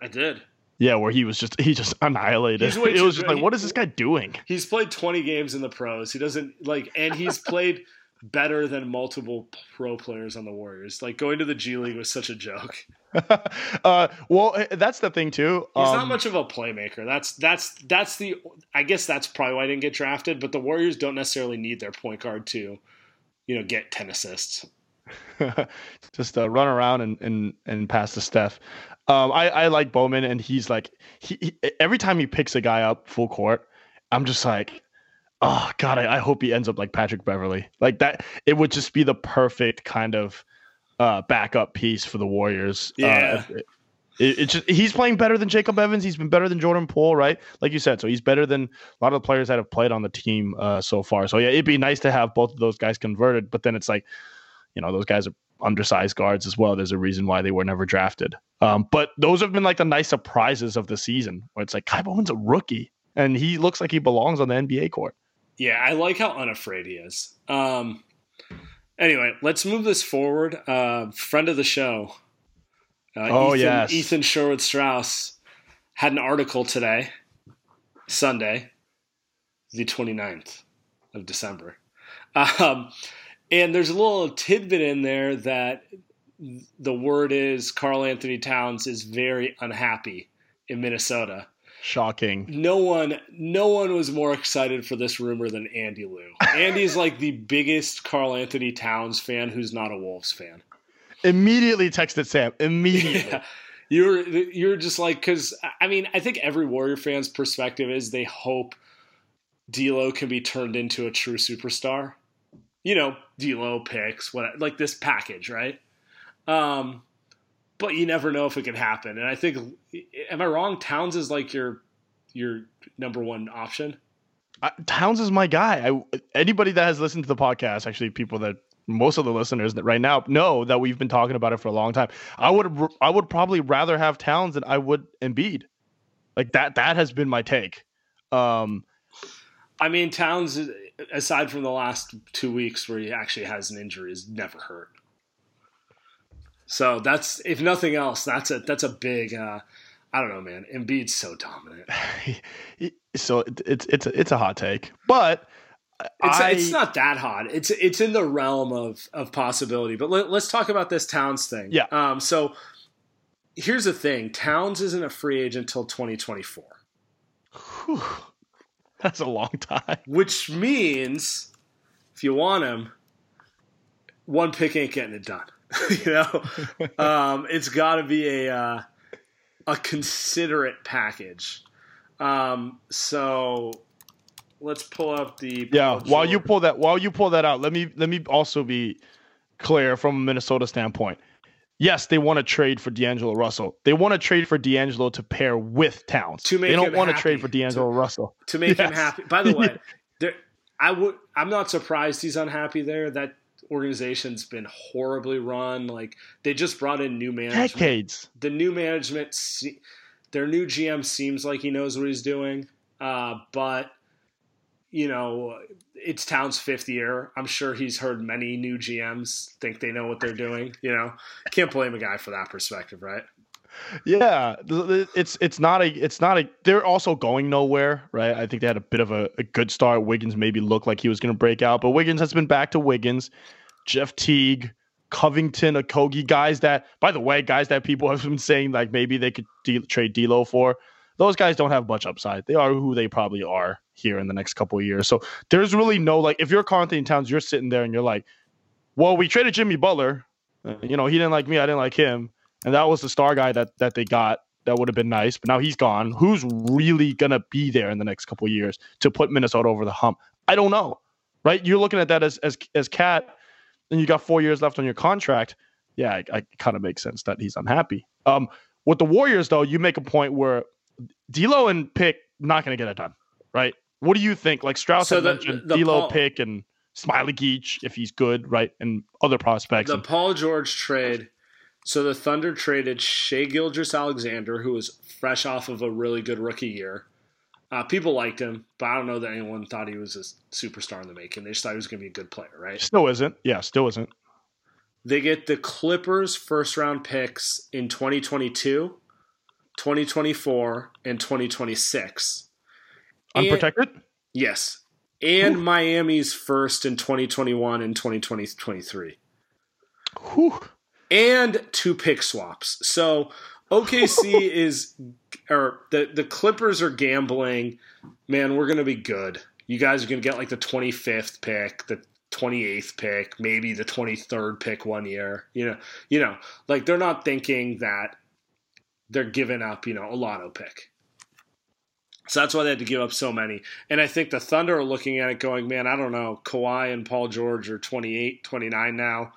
I did. Yeah, where he was just he just annihilated. It was just good. like, what is this guy doing? He's played twenty games in the pros. He doesn't like, and he's played better than multiple pro players on the Warriors. Like going to the G League was such a joke. uh, well, eh, that's the thing too. He's Um, not much of a playmaker. That's that's that's the. I guess that's probably why I didn't get drafted. But the Warriors don't necessarily need their point guard to, you know, get ten assists. just uh, run around and, and and pass to Steph. Um, I I like Bowman, and he's like he, he every time he picks a guy up full court, I'm just like, oh god, I, I hope he ends up like Patrick Beverley. Like that, it would just be the perfect kind of uh, backup piece for the Warriors. Yeah. Uh, it, it, just he's playing better than Jacob Evans. He's been better than Jordan Poole, right? Like you said, so he's better than a lot of the players that have played on the team uh, so far. So yeah, it'd be nice to have both of those guys converted. But then it's like, you know, those guys are undersized guards as well. There's a reason why they were never drafted. Um, but those have been like the nice surprises of the season, where it's like Ky Bowman's a rookie and he looks like he belongs on the NBA court. Yeah, I like how unafraid he is. Um, anyway, let's move this forward. Uh, friend of the show. Uh, Oh, Ethan, yes. Ethan Sherwood Strauss had an article today, Sunday, the 29th of December. Um, and there's a little tidbit in there that the word is Karl Anthony Towns is very unhappy in Minnesota. Shocking. No one, no one was more excited for this rumor than Andy Liu. Andy's like the biggest Karl Anthony Towns fan who's not a Wolves fan. Immediately texted Saam. Immediately. Yeah. You're you're just like because I mean I think every Warrior fan's perspective is they hope D'Lo can be turned into a true superstar. You know, D'Lo picks what like this package, right? Um, but you never know if it can happen. And I think, am I wrong? Towns is like your your number one option. I, Towns is my guy. I, anybody that has listened to the podcast, actually, people that most of the listeners that right now know that we've been talking about it for a long time. I would I would probably rather have Towns than I would Embiid. Like that that has been my take. Um, I mean, Towns, aside from the last two weeks where he actually has an injury, is never hurt. So that's if nothing else, that's a that's a big. Uh, I don't know, man. Embiid's so dominant. so it's it's a, it's a hot take, but it's I, it's not that hot. It's it's in the realm of of possibility. But let, us talk about this Towns thing. Yeah. Um. So here's the thing: Towns isn't a free agent until 2024. Whew, that's a long time. Which means, if you want him, one pick ain't getting it done. you know, um, it's got to be a uh, a considerate package. Um, so let's pull up the yeah. While you pull that, while you pull that out, let me let me also be clear from a Minnesota standpoint. Yes, they want to trade for D'Angelo Russell. They want to trade for D'Angelo to pair with Towns. To make they don't want to trade for D'Angelo to, Russell to make yes. him happy. By the way, I would. I'm not surprised he's unhappy there. That organization's been horribly run. Like they just brought in new management. Decades. The new management, their new GM seems like he knows what he's doing, uh, but you know, it's Towns' fifth year. I'm sure he's heard many new GMs think they know what they're doing. You know, can't blame a guy for that perspective, right? Yeah, it's it's not a it's not a. They're also going nowhere, right? I think they had a bit of a, a good start. Wiggins maybe looked like he was going to break out, but Wiggins has been back to Wiggins. Jeff Teague, Covington, Okogie, guys that, by the way, guys that people have been saying like maybe they could de- trade D'Lo for. Those guys don't have much upside. They are who they probably are here in the next couple of years. So there's really no like if you're Karl Anthony Towns, you're sitting there and you're like, well, we traded Jimmy Butler. Uh, you know, he didn't like me, I didn't like him, and that was the star guy that that they got. That would have been nice, but now he's gone. Who's really gonna be there in the next couple years to put Minnesota over the hump? I don't know, right? You're looking at that as as as Cat, and you got four years left on your contract. Yeah, I, I kind of makes sense that he's unhappy. Um, with the Warriors, though, you make a point where D'Lo and Pick not going to get it done, right? What do you think? Like Strauss so had the, mentioned, the D'Lo, Paul, Pick, and Smailagic if he's good, right, and other prospects. The and, Paul George trade. So the Thunder traded Shai Gilgeous-Alexander, who was fresh off of a really good rookie year. Uh, people liked him, but I don't know that anyone thought he was a superstar in the making. They just thought he was going to be a good player, right? Still isn't. Yeah, still isn't. They get the Clippers first round picks in 2022, 2024, and 2026. Unprotected? And, yes. And Ooh. Miami's first in 2021 and 2023. Whew. And two pick swaps. So OKC is or the the Clippers are gambling, man, we're to be good. You guys are to get like the 25th pick, the 28th pick, maybe the 23rd pick one year. You know, you know, like they're not thinking that they're giving up, you know, a lotto pick. So that's why they had to give up so many. And I think the Thunder are looking at it going, man, I don't know. Kawhi and Paul George are 28, 29 now.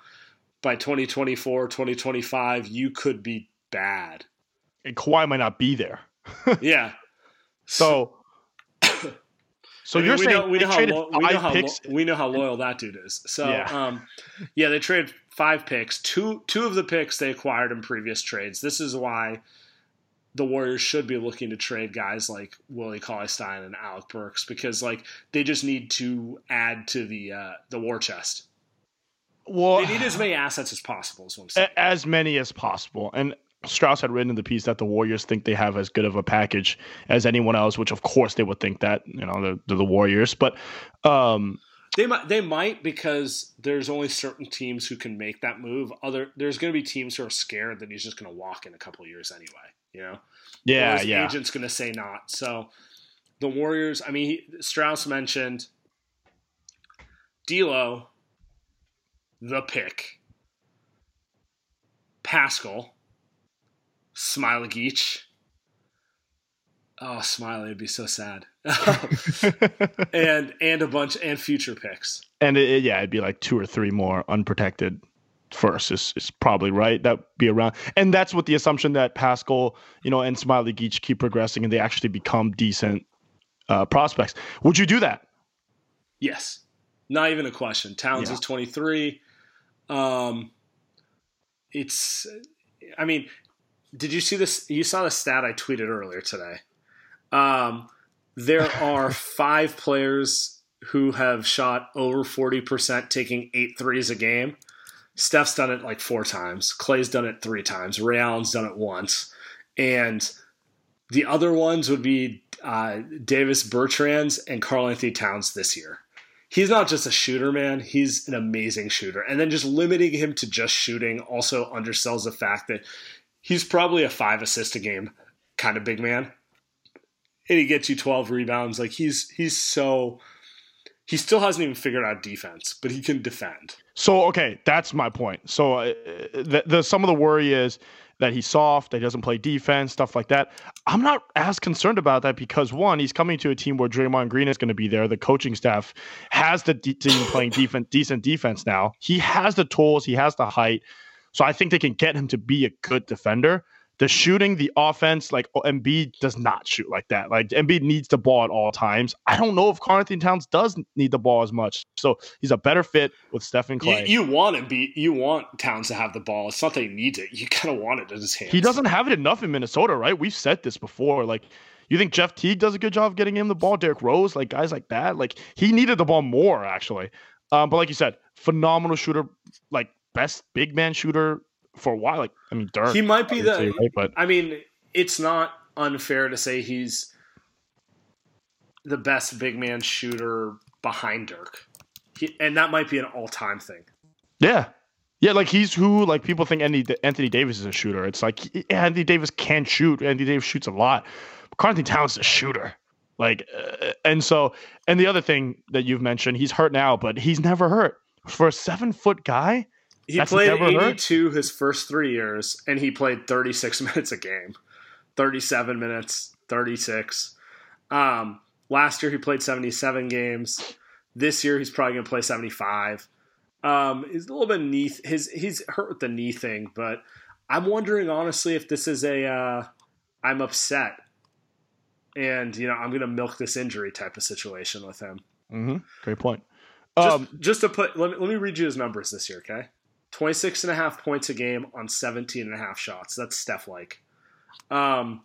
By 2024, 2025, you could be bad. And Kawhi might not be there. yeah. So So I mean, you're we saying know, we know how lo- we know how, lo- we know how loyal that dude is. So yeah, um, yeah they traded five picks. Two two of the picks they acquired in previous trades. This is why the Warriors should be looking to trade guys like Willie Cauley Stein and Alec Burks because like they just need to add to the uh, the war chest. Well, they need as many assets as possible. As many as possible, and Strauss had written in the piece that the Warriors think they have as good of a package as anyone else, which of course they would think that you know they're, they're the Warriors, but um, they might they might because there's only certain teams who can make that move. Other there's going to be teams who are scared that he's just going to walk in a couple years anyway. You know, Yeah, his yeah. agent's going to say not. So the Warriors. I mean, he, Strauss mentioned D'Lo, the pick, Paschall, Smailagic. Oh, Smiley would be so sad. and and a bunch and future picks. and it, it- yeah, it'd be like two or three more unprotected first is, is probably right. That'd be around, and that's with the assumption that Paschall, you know, and Smailagic keep progressing and they actually become decent uh, prospects. Would you do that? Yes. Not even a question. Towns Yeah. is 23. Um, it's, I mean, did you see this? You saw the stat I tweeted earlier today. Um, there are five players who have shot over 40%, taking eight threes a game. Steph's done it like four times. Klay's done it three times. Ray Allen's done it once. And the other ones would be uh, Davis Bertans and Karl Anthony Towns this year. He's not just a shooter, man. He's an amazing shooter. And then just limiting him to just shooting also undersells the fact that he's probably a five assist a game kind of big man. And he gets you 12 rebounds. Like he's he's so he still hasn't even figured out defense, but he can defend. So okay, that's my point. So uh, the, the some of the worry is that he's soft, that he doesn't play defense, stuff like that. I'm not as concerned about that because one, he's coming to a team where Draymond Green is going to be there. The coaching staff has the de- team playing defense, decent defense now. He has the tools, he has the height, so I think they can get him to be a good defender. The shooting, the offense, like oh, Embiid does not shoot like that. Like Embiid needs the ball at all times. I don't know if Karl Anthony Towns does need the ball as much. So he's a better fit with Stephen You, Klay. you want to be you want Towns to have the ball. It's not that he needs it. You kind of want it in his hands. He doesn't have it enough in Minnesota, right? We've said this before. Like, you think Jeff Teague does a good job of getting him the ball? Derrick Rose, like guys like that, like he needed the ball more actually. Um, but like you said, phenomenal shooter, like best big man shooter for a while. Like, I mean, Dirk. He might be the right? but I mean, it's not unfair to say he's the best big man shooter behind Dirk. He, and that might be an all-time thing. yeah, yeah, like he's who like people think Anthony, Anthony Davis is a shooter. It's like Anthony Davis can shoot. Anthony Davis shoots a lot. But Towns is a shooter. Like, uh, and so, and the other thing that you've mentioned, he's hurt now, but he's never hurt for a seven foot guy. He That's played never hurt? 82 his first 3 years and he played 36 minutes a game. 37 minutes, 36. Um, last year he played 77 games. This year he's probably going to play 75. Um, he's a little bit knee. His he's hurt with the knee thing, but I'm wondering honestly if this is a uh, I'm upset, and you know I'm going to milk this injury type of situation with him. Mm-hmm. Great point. Just, Um, just to put, let me, let me read you his numbers this year, okay? 26 and a half points a game on 17 and a half shots. That's Steph like. Um,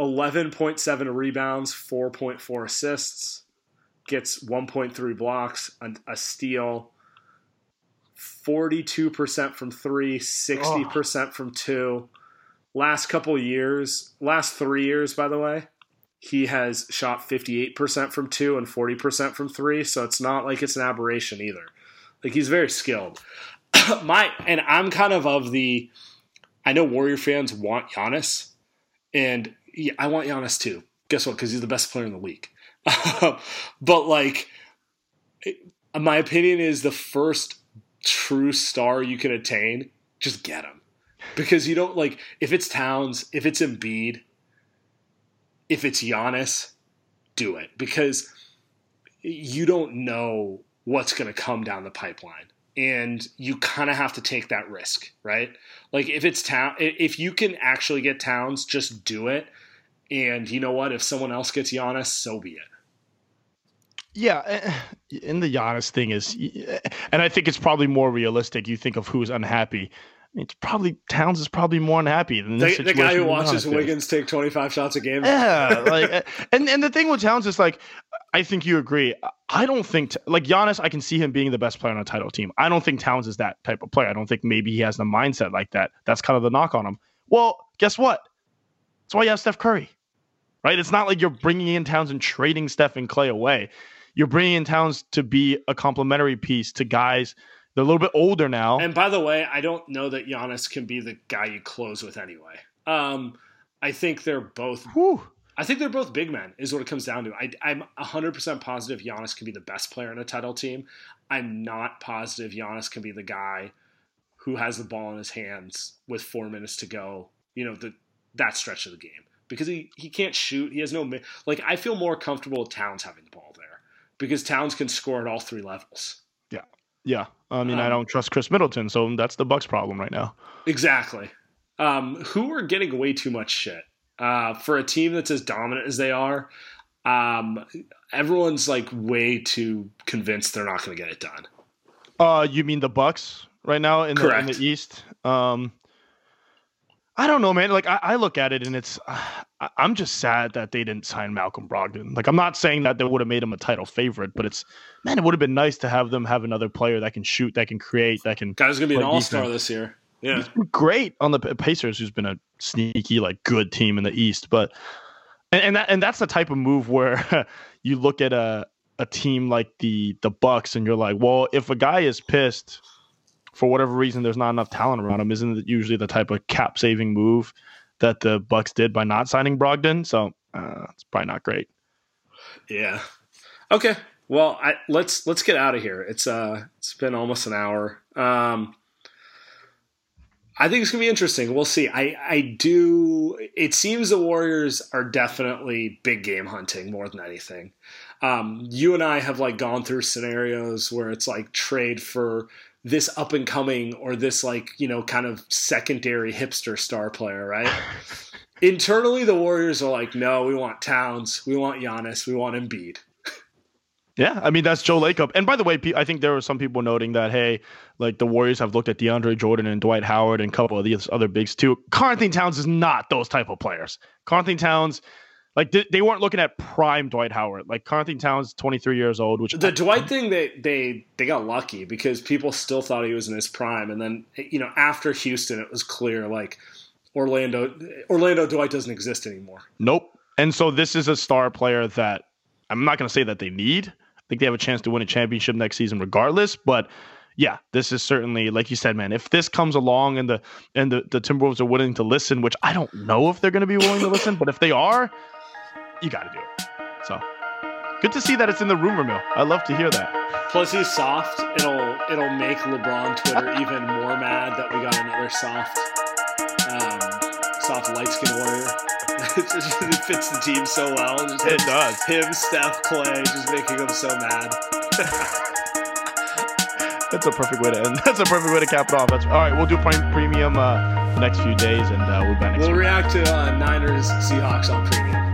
11.7 rebounds, 4.4 assists, gets 1.3 blocks, a, a steal, 42% from three, 60% from two. Last couple years, last three years, by the way, he has shot 58% from two and 40% from three. So it's not like it's an aberration either. Like he's very skilled. My and I'm kind of of the I know Warrior fans want Giannis, and yeah, I want Giannis too. Guess what? Because he's the best player in the league. but like, my opinion is the first true star you can attain, just get him. Because you don't like if it's Towns, if it's Embiid, if it's Giannis, do it because you don't know what's going to come down the pipeline. And you kind of have to take that risk right? Like if it's town if you can actually get towns just do it. And you know what? If someone else gets Giannis so be it. Yeah, eh, and the Giannis thing is, and I think it's probably more realistic. You think of who's unhappy. It's probably Towns is probably more unhappy than this the, the guy who watches Wiggins take 25 shots a game Yeah, like, and and the thing with Towns is like, I think you agree. I don't think like Giannis. I can see him being the best player on a title team. I don't think Towns is that type of player. I don't think maybe he has the mindset like that. That's kind of the knock on him. Well, guess what? That's why you have Steph Curry, right? It's not like you're bringing in Towns and trading Steph and Klay away. You're bringing in Towns to be a complementary piece to guys. They're a little bit older now. and by the way I don't know that Giannis can be the guy you close with anyway Um, I think they're both. Whew. I think they're both big men. Is what it comes down to. I, I'm 100 percent positive Giannis can be the best player in a title team. I'm not positive Giannis can be the guy who has the ball in his hands with four minutes to go. You know the that stretch of the game because he he can't shoot. He has no like. I feel more comfortable with Towns having the ball there because Towns can score at all three levels. Yeah. I mean, Um, I don't trust Khris Middleton, so that's the Bucks' problem right now. Exactly. Um, who are getting way too much shit uh, for a team that's as dominant as they are. Um, everyone's like way too convinced they're not going to get it done. Uh, you mean the Bucks right now in the, in the East? Um, I don't know, man. Like I, I look at it and it's, uh, I, I'm just sad that they didn't sign Malcolm Brogdon. Like I'm not saying that they would have made him a title favorite, but it's, man, it would have been nice to have them have another player that can shoot, that can create, that can Guy's going to be an all star this year. Yeah. Great on the Pacers, who's been a sneaky, like good team in the East. But and and, that, and that's the type of move where you look at a a team like the the Bucks and you're like, well, if a guy is pissed for whatever reason, there's not enough talent around him. Isn't it usually the type of cap saving move that the Bucks did by not signing Brogdon? So uh, it's probably not great. Yeah. Okay. Well, I, let's let's get out of here. It's uh it's been almost an hour. Um I think it's gonna be interesting. We'll see. I I do. It seems the Warriors are definitely big game hunting more than anything. Um, you and I have like gone through scenarios where it's like trade for this up and coming or this like you know kind of secondary hipster star player, right? Internally, the Warriors are like, no, we want Towns, we want Giannis, we want Embiid. Yeah, I mean that's Joe Lacob. And by the way, I think there were some people noting that hey, like the Warriors have looked at DeAndre Jordan and Dwight Howard and a couple of these other bigs too. Karl Anthony Towns is not those type of players. Karl Anthony Towns, like they, they weren't looking at prime Dwight Howard. Like Karl Anthony Towns, twenty three years old, which The Dwight thing, they they they got lucky because people still thought he was in his prime, and then you know after Houston, it was clear like Orlando Orlando Dwight doesn't exist anymore. Nope. And so this is a star player that I'm not going to say that they need. I think they have a chance to win a championship next season regardless, but yeah, this is certainly like you said, man. If this comes along and the and the, the Timberwolves are willing to listen, which I don't know if they're going to be willing to listen, but if they are, you got to do it. So good to see that it's in the rumor mill. I love to hear that. Plus, he's soft. It'll it'll make LeBron Twitter even more mad that we got another soft um, soft light skin warrior. it fits the team so well. Just It him- does. Him, Steph, Klay, just making them so mad. That's a perfect way to end. That's a perfect way to cap it off. That's all right. We'll do prime premium uh, the next few days, and uh, we'll be back next We'll week. react to uh, Niners Seahawks on premium.